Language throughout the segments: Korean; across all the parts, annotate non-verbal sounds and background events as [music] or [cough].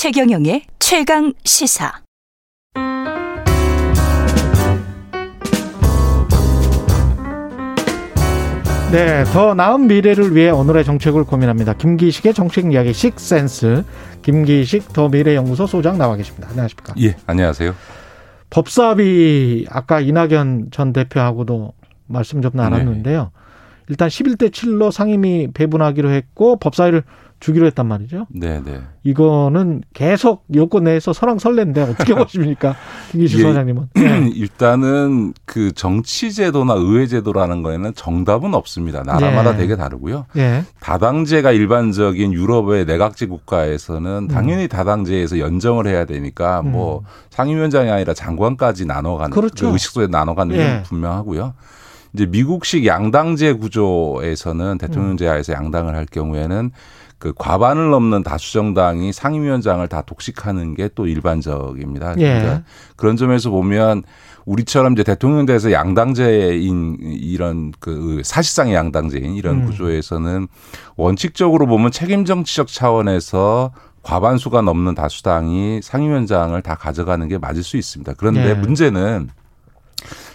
최경영의 최강 시사. 네, 더 나은 미래를 위해 오늘의 정책을 고민합니다. 김기식의 정책 이야기 식센스. 김기식 더 미래연구소 소장 나와 계십니다. 안녕하십니까? 예, 안녕하세요. 법사위 아까 이낙연 전 대표하고도 말씀 좀 나눴는데요. 네. 일단 11대 7로 상임위 배분하기로 했고 법사위를 주기로 했단 말이죠. 네, 네. 이거는 계속 여권 내에서 설왕설래인데 어떻게 [laughs] 보십니까? 김기식 예, 소장님은. 네. [clears throat] 일단은 그 정치제도나 의회제도라는 거에는 정답은 없습니다. 나라마다 네. 되게 다르고요. 네. 다당제가 일반적인 유럽의 내각제 국가에서는 당연히 음. 다당제에서 연정을 해야 되니까 음. 뭐 상임위원장이 아니라 장관까지 나눠가는 그렇죠. 그 의식소에 나눠가는 게 예. 분명하고요. 이제 미국식 양당제 구조에서는 대통령제 하에서 양당을 할 경우에는 그 과반을 넘는 다수 정당이 상임위원장을 다 독식하는 게 또 일반적입니다. 예. 그러니까 그런 점에서 보면 우리처럼 이제 대통령대에서 양당제인 이런 그 사실상의 양당제인 이런 음. 구조에서는 원칙적으로 보면 책임 정치적 차원에서 과반수가 넘는 다수당이 상임위원장을 다 가져가는 게 맞을 수 있습니다. 그런데 예. 문제는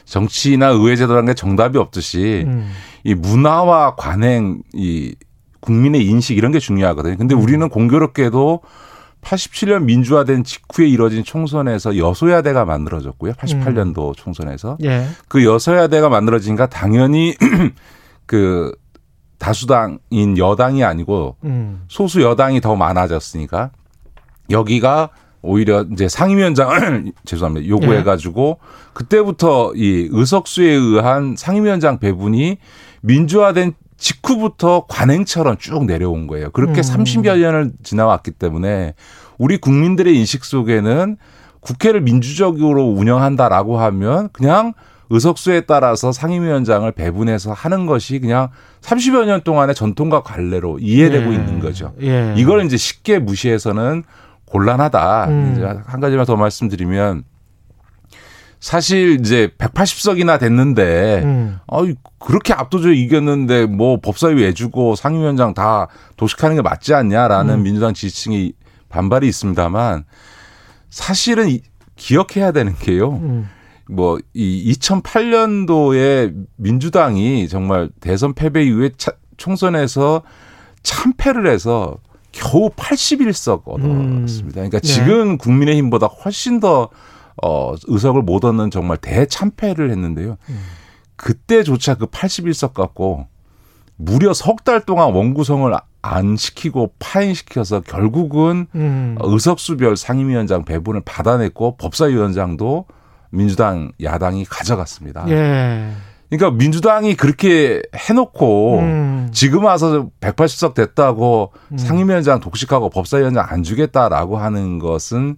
정치나 의회 제도라는 게 정답이 없듯이 음. 이 문화와 관행 이 국민의 인식 이런 게 중요하거든요. 근데 음. 우리는 공교롭게도 87년 민주화된 직후에 이뤄진 총선에서 여소야대가 만들어졌고요. 88년도 음. 총선에서. 예. 그 여소야대가 만들어지니까 당연히 [clears throat] 그 다수당인 여당이 아니고 음. 소수 여당이 더 많아졌으니까 여기가 오히려 이제 상임위원장을 [clears throat] 죄송합니다 요구해가지고 예. 그때부터 이 의석수에 의한 상임위원장 배분이 민주화된 직후부터 관행처럼 쭉 내려온 거예요. 그렇게 음. 30여 년을 지나왔기 때문에 우리 국민들의 인식 속에는 국회를 민주적으로 운영한다라고 하면 그냥 의석수에 따라서 상임위원장을 배분해서 하는 것이 그냥 30여 년 동안의 전통과 관례로 이해되고 예. 있는 거죠. 예. 이걸 이제 쉽게 무시해서는 곤란하다. 음. 이제 한 가지만 더 말씀드리면 사실 이제 180석이나 됐는데 음. 어이 그렇게 압도적으로 이겼는데 뭐 법사위 왜 주고 상임위원장 다 도식하는 게 맞지 않냐라는 음. 민주당 지지층이 반발이 있습니다만 사실은 기억해야 되는 게요. 음. 뭐 이 2008년도에 민주당이 정말 대선 패배 이후에 차, 총선에서 참패를 해서 겨우 81석 얻었습니다. 그러니까 네. 지금 국민의힘보다 훨씬 더 어, 의석을 못 얻는 정말 대참패를 했는데요. 음. 그때조차 그 81석 갖고 무려 석 달 동안 원구성을 안 시키고 파행시켜서 결국은 음. 의석수별 상임위원장 배분을 받아냈고 법사위원장도 민주당 야당이 가져갔습니다. 예. 그러니까 민주당이 그렇게 해놓고 음. 지금 와서 180석 됐다고 음. 상임위원장 독식하고 법사위원장 안 주겠다라고 하는 것은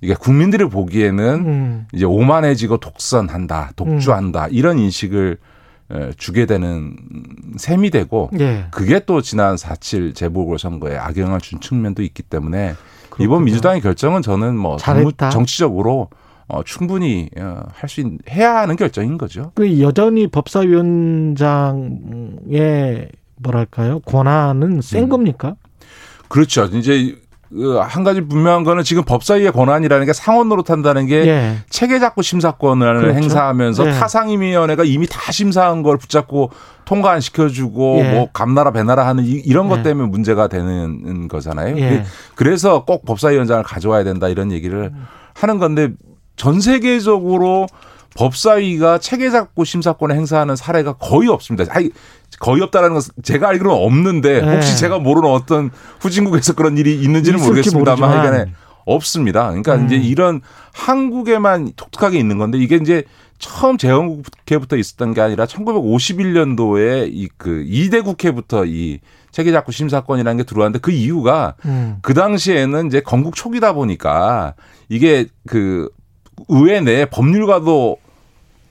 이게 국민들이 보기에는 음. 이제 오만해지고 독선한다, 독주한다 음. 이런 인식을 주게 되는 셈이 되고 예. 그게 또 지난 4.7 재보궐선거에 악영향을 준 측면도 있기 때문에 그렇군요. 이번 민주당의 결정은 저는 뭐 잘했다. 정치적으로 어, 충분히 어, 할 수 해야 하는 결정인 거죠. 그 여전히 법사위원장의 뭐랄까요 권한은 센 음. 겁니까? 그렇죠. 이제 그 한 가지 분명한 거는 지금 법사위의 권한이라는 게 상원 노릇한다는 게 예. 체계 작고 심사권을 그렇죠. 행사하면서 예. 타상임위원회가 이미 다 심사한 걸 붙잡고 통과 안 시켜주고 예. 뭐 감나라 배나라 하는 이, 런것 예. 때문에 문제가 되는 거잖아요. 예. 그래서 꼭 법사위원장을 가져와야 된다 이런 얘기를 하는 건데 전 세계적으로 법사위가 체계 잡고 심사권을 행사하는 사례가 거의 없습니다. 아니, 거의 없다라는 것은 제가 알기로는 없는데 네. 혹시 제가 모르는 어떤 후진국에서 그런 일이 있는지는 모르겠습니다만 하여간에 없습니다. 그러니까 음. 이제 이런 한국에만 독특하게 있는 건데 이게 이제 처음 재헌 국회부터 있었던 게 아니라 1951년도에 이 그 2대 국회부터 이 체계작구 심사권이라는 게 들어왔는데 그 이유가 음. 그 당시에는 이제 건국 초기다 보니까 이게 그 의회 내 법률가도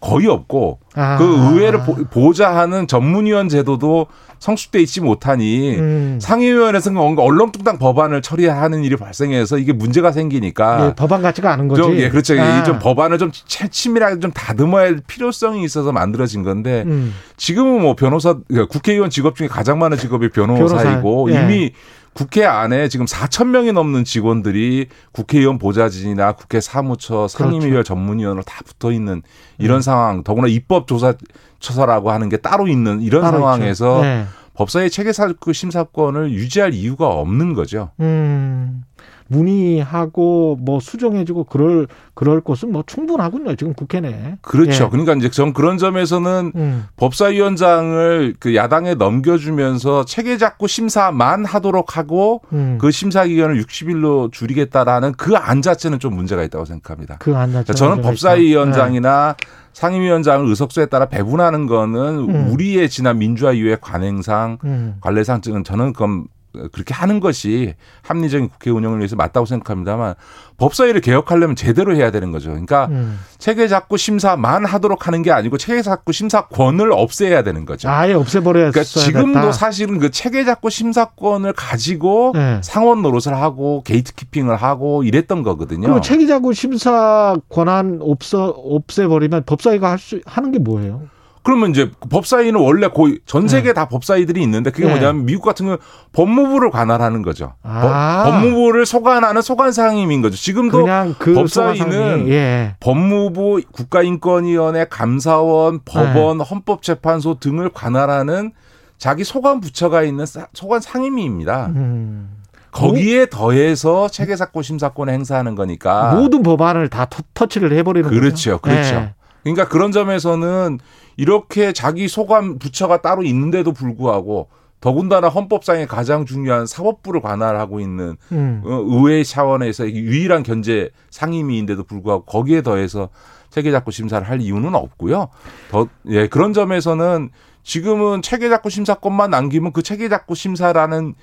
거의 없고 아. 그 의회를 보좌하는 전문위원 제도도 성숙돼 있지 못하니 음. 상임위원회에서 뭔가 얼렁뚱땅 법안을 처리하는 일이 발생해서 이게 문제가 생기니까 예, 법안 같지가 않은 거지. 좀, 예, 그렇죠. 아. 좀 법안을 좀 치밀하게 좀 다듬어야 할 필요성이 있어서 만들어진 건데 음. 지금은 뭐 변호사 그러니까 국회의원 직업 중에 가장 많은 직업이 변호사이고 변호사. 예. 이미 국회 안에 지금 4천 명이 넘는 직원들이 국회의원 보좌진이나 국회 사무처 상임위원 그렇죠. 전문위원으로 다 붙어 있는 이런 네. 상황 더구나 입법조사 처사라고 하는 게 따로 있는 이런 상황에서 네. 법사위 체계사구 심사권을 유지할 이유가 없는 거죠. 음. 문의하고 뭐 수정해주고 그럴 그럴 곳은 뭐 충분하군요. 지금 국회 내. 그렇죠. 예. 그러니까 이제 전 그런 점에서는 음. 법사위원장을 그 야당에 넘겨주면서 체계 잡고 심사만 하도록 하고 음. 그 심사 기간을 60일로 줄이겠다라는 그 안 자체는 좀 문제가 있다고 생각합니다. 그 안 자체. 저는 법사위원장이나 네. 상임위원장을 의석수에 따라 배분하는 거는 음. 우리의 지난 민주화 이후의 관행상 음. 관례상 저는 그건 그렇게 하는 것이 합리적인 국회 운영을 위해서 맞다고 생각합니다만 법사위를 개혁하려면 제대로 해야 되는 거죠. 그러니까 음. 체계 잡고 심사만 하도록 하는 게 아니고 체계 잡고 심사권을 없애야 되는 거죠. 아예 없애버려야 그러니까 지금도 됐다. 사실은 그 체계 잡고 심사권을 가지고 네. 상원 노릇을 하고 게이트키핑을 하고 이랬던 거거든요. 그럼 체계 잡고 심사 권한 없어 없애버리면 법사위가 할 수 하는 게 뭐예요? 그러면 이제 법사위는 원래 거의 전 세계 네. 다 법사위들이 있는데 그게 네. 뭐냐면 미국 같은 경우 법무부를 관할하는 거죠. 아. 법 무부를 소관하는 소관 상임인 거죠. 지금도 그 법사위는 예. 법무부 국가인권위원회 감사원 법원 네. 헌법재판소 등을 관할하는 자기 소관 부처가 있는 소관 상임위입니다. 음. 거기에 더해서 체계사건 심사권을 행사하는 거니까 모든 법안을 다 터치를 해버리는 그렇죠, 거죠. 그렇죠. 네. 그러니까 그런 점에서는 이렇게 자기 소관 부처가 따로 있는데도 불구하고 더군다나 헌법상의 가장 중요한 사법부를 관할하고 있는 음. 어, 의회 차원에서 유일한 견제 상임위인데도 불구하고 거기에 더해서 체계작구 심사를 할 이유는 없고요. 더 예, 그런 점에서는 지금은 체계작구 심사권만 남기면 그 체계작구 심사라는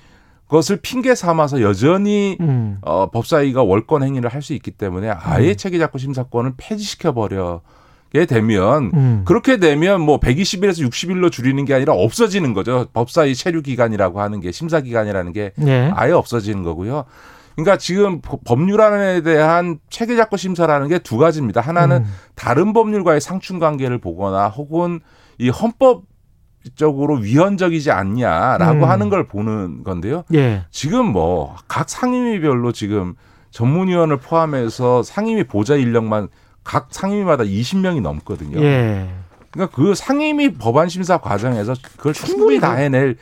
것을 핑계 삼아서 여전히 음. 어, 법사위가 월권 행위를 할 수 있기 때문에 아예 음. 체계작구 심사권을 폐지시켜 버려 게 되면 음. 그렇게 되면 뭐 120일에서 60일로 줄이는 게 아니라 없어지는 거죠. 법사위 체류 기간이라고 하는 게 심사 기간이라는 게 네. 아예 없어지는 거고요. 그러니까 지금 법률안에 대한 체계작구 심사라는 게 두 가지입니다. 하나는 음. 다른 법률과의 상충 관계를 보거나 혹은 이 헌법 적으로 위헌적이지 않냐라고 음. 하는 걸 보는 건데요. 예. 지금 뭐 각 상임위별로 지금 전문위원을 포함해서 상임위 보좌 인력만 각 상임위마다 20명이 넘거든요. 예. 그러니까 그 상임위 법안 심사 과정에서 그걸 충분히 다 해낼.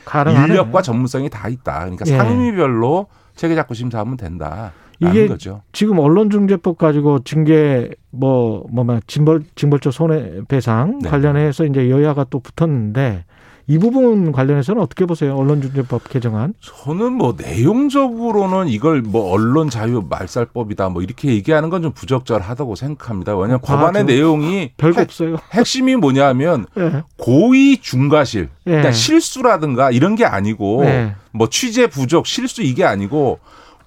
인력과 전문성이 다 있다. 그러니까 예. 상임위별로 체계 잡고 심사하면 된다. 이게 거죠. 지금 언론중재법 가지고 징계 뭐 뭐만 징벌 징벌적 손해배상 네. 관련해서 이제 여야가 또 붙었는데 이 부분 관련해서는 어떻게 보세요? 언론중재법 개정안? 저는 뭐 내용적으로는 이걸 뭐 언론 자유 말살법이다 뭐 이렇게 얘기하는 건 좀 부적절하다고 생각합니다. 왜냐하면 아, 법안의 내용이 별거 핵, 없어요. [laughs] 핵심이 뭐냐면 네. 고의 중과실, 네. 그러니까 실수라든가 이런 게 아니고 네. 뭐 취재 부족, 실수 이게 아니고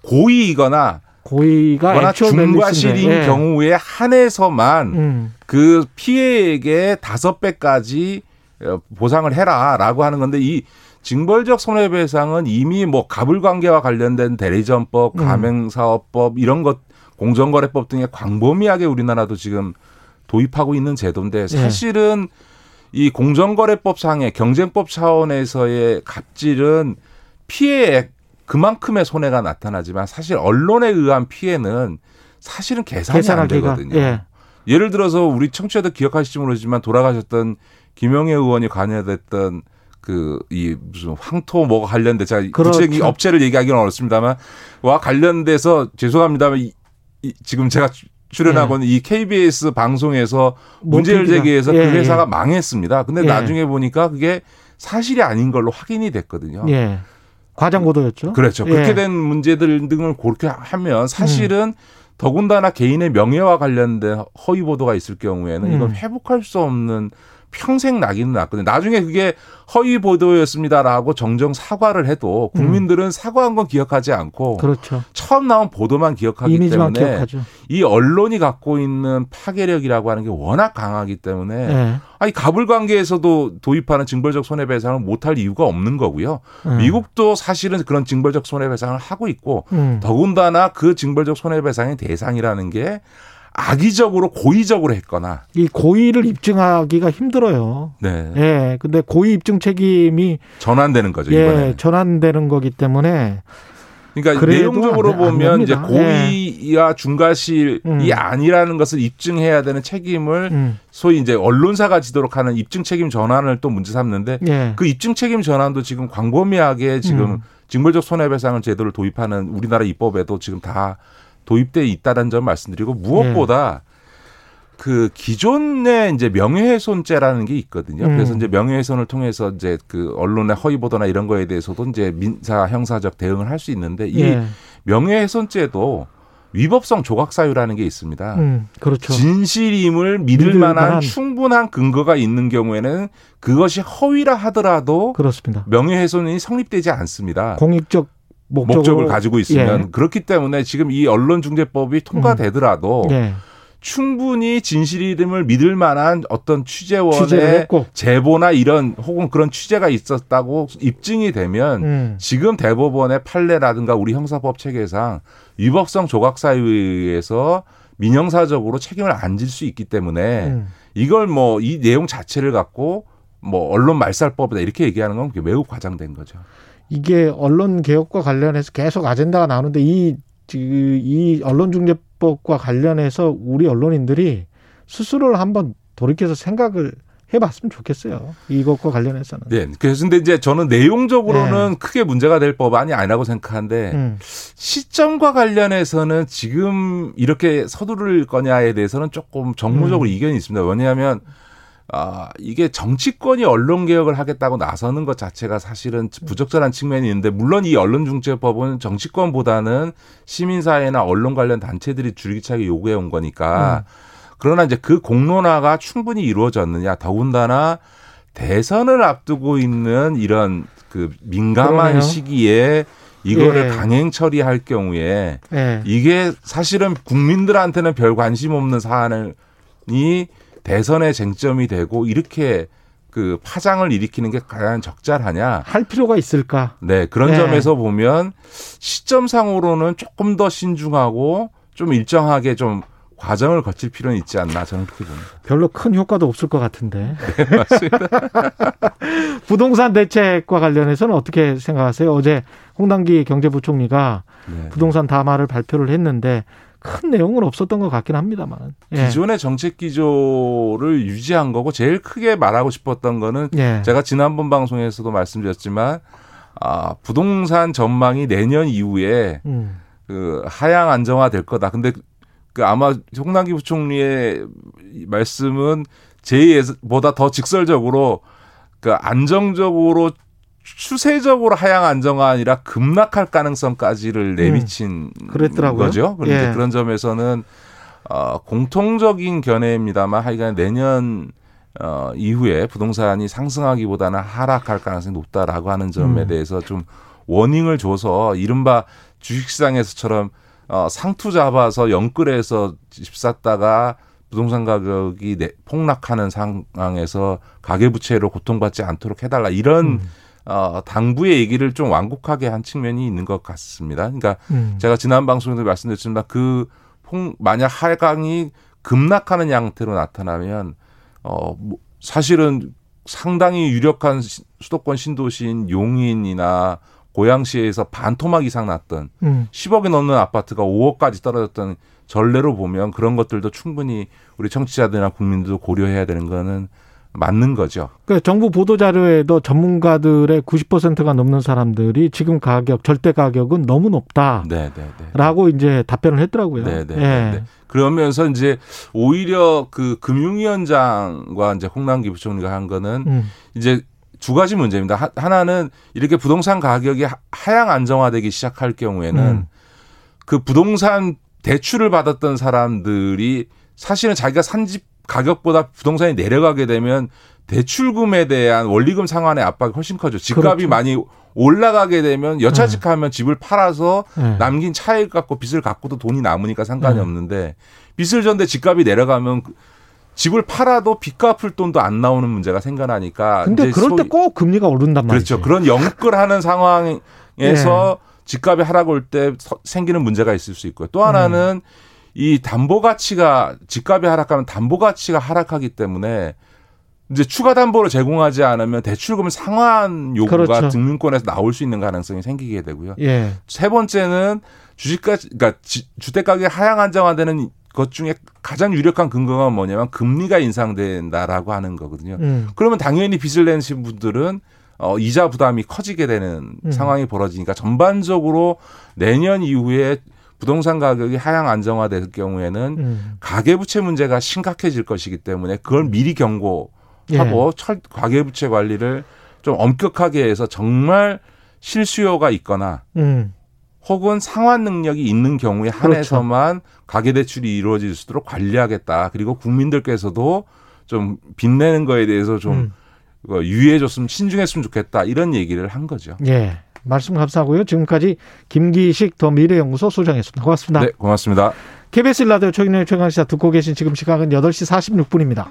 고의이거나 고의가 중과실인 네. 경우에 한해서만 음. 그 피해액의 다섯 배까지 어, 보상을 해라라고 하는 건데 이 징벌적 손해배상은 이미 뭐 가불관계와 관련된 대리점법, 음. 가맹사업법 이런 것 공정거래법 등의 광범위하게 우리나라도 지금 도입하고 있는 제도인데 네. 사실은 네. 이 공정거래법 상의 경쟁법 차원에서의 갑질은 피해액 그만큼의 손해가 나타나지만 사실 언론에 의한 피해는 사실은 계산이 안 되거든요. 예. 예를 들어서 우리 청취자들 기억하실지 모르지만 돌아가셨던 김영애 의원이 관여됐던 그 이 무슨 황토 뭐가 관련돼 제가 그렇죠. 구체적인 업체를 얘기하기는 어렵습니다만 와 관련돼서 죄송합니다만 이, 이 지금 제가 출연하고 있는 예. 이 KBS 방송에서 문제를 제기해서 그 예, 그 회사가 예. 망했습니다. 근데 예. 나중에 보니까 그게 사실이 아닌 걸로 확인이 됐거든요. 예. 과장 보도였죠. 그렇죠. 그렇게 예. 된 문제들 등을 그렇게 하면 사실은 음. 더군다나 개인의 명예와 관련된 허위 보도가 있을 경우에는 이건 음. 회복할 수 없는 평생 나기는 났거든요. 나중에 그게 허위 보도였습니다라고 정정 사과를 해도 국민들은 음. 사과한 건 기억하지 않고 그렇죠. 처음 나온 보도만 기억하기 때문에 기억하죠. 이 언론이 갖고 있는 파괴력이라고 하는 게 워낙 강하기 때문에 네. 아니 가불 관계에서도 도입하는 징벌적 손해배상을 못할 이유가 없는 거고요. 음. 미국도 사실은 그런 징벌적 손해배상을 하고 있고 음. 더군다나 그 징벌적 손해배상의 대상이라는 게 악의적으로 고의적으로 했거나 이 고의를 입증하기가 힘들어요. 네. 예. 근데 고의 입증 책임이 전환되는 거죠. 예, 이번에 전환되는 거기 때문에 그러니까 내용적으로 보면 이제 고의와 중과실이 음. 아니라는 것을 입증해야 되는 책임을 음. 소위 이제 언론사가 지도록 하는 입증 책임 전환을 또 문제 삼는데 예. 그 입증 책임 전환도 지금 광범위하게 지금 음. 징벌적 손해배상을 제도를 도입하는 우리나라 입법에도 지금 다 도입돼 있다는 점 말씀드리고 무엇보다 예. 그 기존의 이제 명예훼손죄라는 게 있거든요. 음. 그래서 이제 명예훼손을 통해서 이제 그 언론의 허위 보도나 이런 거에 대해서도 이제 민사 형사적 대응을 할 수 있는데 이 예. 명예훼손죄도 위법성 조각 사유라는 게 있습니다. 음, 그렇죠. 진실임을 믿을, 믿을 만한, 만한, 충분한 근거가 있는 경우에는 그것이 허위라 하더라도 그렇습니다. 명예훼손이 성립되지 않습니다. 공익적 목적을, 가지고 있으면 예. 그렇기 때문에 지금 이 언론중재법이 통과되더라도 음. 예. 충분히 진실임을 믿을 만한 어떤 취재원의 제보나 이런 혹은 그런 취재가 있었다고 입증이 되면 음. 지금 대법원의 판례라든가 우리 형사법 체계상 위법성 조각 사유에 의해서 민형사적으로 책임을 안 질 수 있기 때문에 음. 이걸 뭐 이 내용 자체를 갖고 뭐 언론 말살법이다 이렇게 얘기하는 건 매우 과장된 거죠. 이게 언론 개혁과 관련해서 계속 아젠다가 나오는데 이, 이 언론중재 입법과 관련해서 우리 언론인들이 스스로를 한번 돌이켜서 생각을 해봤으면 좋겠어요. 이것과 관련해서는. 네. 그래서 근데 이제 저는 내용적으로는 네. 크게 문제가 될 법안이 아니라고 생각하는데 음. 시점과 관련해서는 지금 이렇게 서두를 거냐에 대해서는 조금 정무적으로 음. 이견이 있습니다. 왜냐하면 아, 이게 정치권이 언론 개혁을 하겠다고 나서는 것 자체가 사실은 부적절한 측면이 있는데 물론 이 언론중재법은 정치권보다는 시민사회나 언론 관련 단체들이 줄기차게 요구해 온 거니까 음. 그러나 이제 그 공론화가 충분히 이루어졌느냐 더군다나 대선을 앞두고 있는 이런 그 민감한 그러네요. 시기에 이거를 예. 강행 처리할 경우에 예. 이게 사실은 국민들한테는 별 관심 없는 사안을 이 대선의 쟁점이 되고 이렇게 그 파장을 일으키는 게 과연 적절하냐? 할 필요가 있을까? 네, 그런 네. 점에서 보면 시점상으로는 조금 더 신중하고 좀 일정하게 좀 과정을 거칠 필요는 있지 않나 저는 그렇게 봅니다. 별로 큰 효과도 없을 것 같은데. [laughs] 네, 맞습니다. [laughs] 부동산 대책과 관련해서는 어떻게 생각하세요? 어제 홍당기 경제부총리가 네. 부동산 담화를 발표를 했는데 큰 내용은 없었던 것 같긴 합니다만. 예. 기존의 정책 기조를 유지한 거고 제일 크게 말하고 싶었던 거는 예. 제가 지난번 방송에서도 말씀드렸지만 아, 부동산 전망이 내년 이후에 음. 그 하향 안정화 될 거다. 근데 그 아마 홍남기 부총리의 말씀은 제 예보다 더 직설적으로 그 안정적으로 추세적으로 하향 안정화 아니라 급락할 가능성까지를 음. 내비친 음, 그랬더라고요. 거죠. 그런데 예. 그런 점에서는 어, 공통적인 견해입니다만 하여간 내년 어, 이후에 부동산이 상승하기보다는 하락할 가능성이 높다라고 하는 점에 음. 대해서 좀 워닝을 줘서 이른바 주식시장에서처럼 어, 상투 잡아서 영끌해서 집 샀다가 부동산 가격이 폭락하는 상황에서 가계부채로 고통받지 않도록 해달라 이런 음. 어, 당부의 얘기를 좀 완곡하게 한 측면이 있는 것 같습니다. 그러니까 음. 제가 지난 방송에도 말씀드렸지만 그 폭, 만약 하강이 급락하는 양태로 나타나면 어, 뭐 사실은 상당히 유력한 수도권 신도시인 용인이나 고양시에서 반토막 이상 났던 음. 10억이 넘는 아파트가 5억까지 떨어졌던 전례로 보면 그런 것들도 충분히 우리 청취자들이나 국민들도 고려해야 되는 거는 맞는 거죠. 그 정부 보도 자료에도 전문가들의 90%가 넘는 사람들이 지금 가격 절대 가격은 너무 높다라고 네, 네, 네. 이제 답변을 했더라고요. 네, 네, 예. 그러면서 이제 오히려 그 금융위원장과 이제 홍남기 부총리가 한 거는 음. 이제 두 가지 문제입니다. 하나는 이렇게 부동산 가격이 하향 안정화되기 시작할 경우에는 음. 그 부동산 대출을 받았던 사람들이 사실은 자기가 산집 가격보다 부동산이 내려가게 되면 대출금에 대한 원리금 상환의 압박이 훨씬 커져. 집값이 그렇죠. 많이 올라가게 되면 여차직하면 네. 집을 팔아서 네. 남긴 차익 갖고 빚을 갖고도 돈이 남으니까 상관이 네. 없는데 빚을 졌는데 집값이 내려가면 그 집을 팔아도 빚 갚을 돈도 안 나오는 문제가 생겨나니까. 근데 그럴 때 꼭 금리가 오른단 말이죠. 그렇죠. 그런 영끌하는 상황에서 [laughs] 네. 집값이 하락 올 때 생기는 문제가 있을 수 있고요. 또 하나는 음. 이 담보 가치가 집값이 하락하면 담보 가치가 하락하기 때문에 이제 추가 담보를 제공하지 않으면 대출금 상환 요구가 그렇죠. 등록권에서 나올 수 있는 가능성이 생기게 되고요. 예. 세 번째는 주식가 그러니까 주택 가격 하향 안정화되는 것 중에 가장 유력한 근거가 뭐냐면 금리가 인상된다라고 하는 거거든요. 음. 그러면 당연히 빚을 내신 분들은 어, 이자 부담이 커지게 되는 음. 상황이 벌어지니까 전반적으로 내년 이후에 부동산 가격이 하향 안정화될 경우에는 음. 가계부채 문제가 심각해질 것이기 때문에 그걸 미리 경고하고 예. 철 가계부채 관리를 좀 엄격하게 해서 정말 실수요가 있거나 음. 혹은 상환 능력이 있는 경우에 그렇죠. 한해서만 그렇죠. 가계 대출이 이루어질 수 있도록 관리하겠다. 그리고 국민들께서도 좀 빚내는 거에 대해서 좀 음. 유의해줬으면 신중했으면 좋겠다. 이런 얘기를 한 거죠. 예. 말씀 감사하고요. 지금까지 김기식 더 미래연구소 소장이었습니다. 고맙습니다. 네, 고맙습니다. KBS 라디오 최근의 최강시사 듣고 계신 지금 시각은 8시 46분입니다.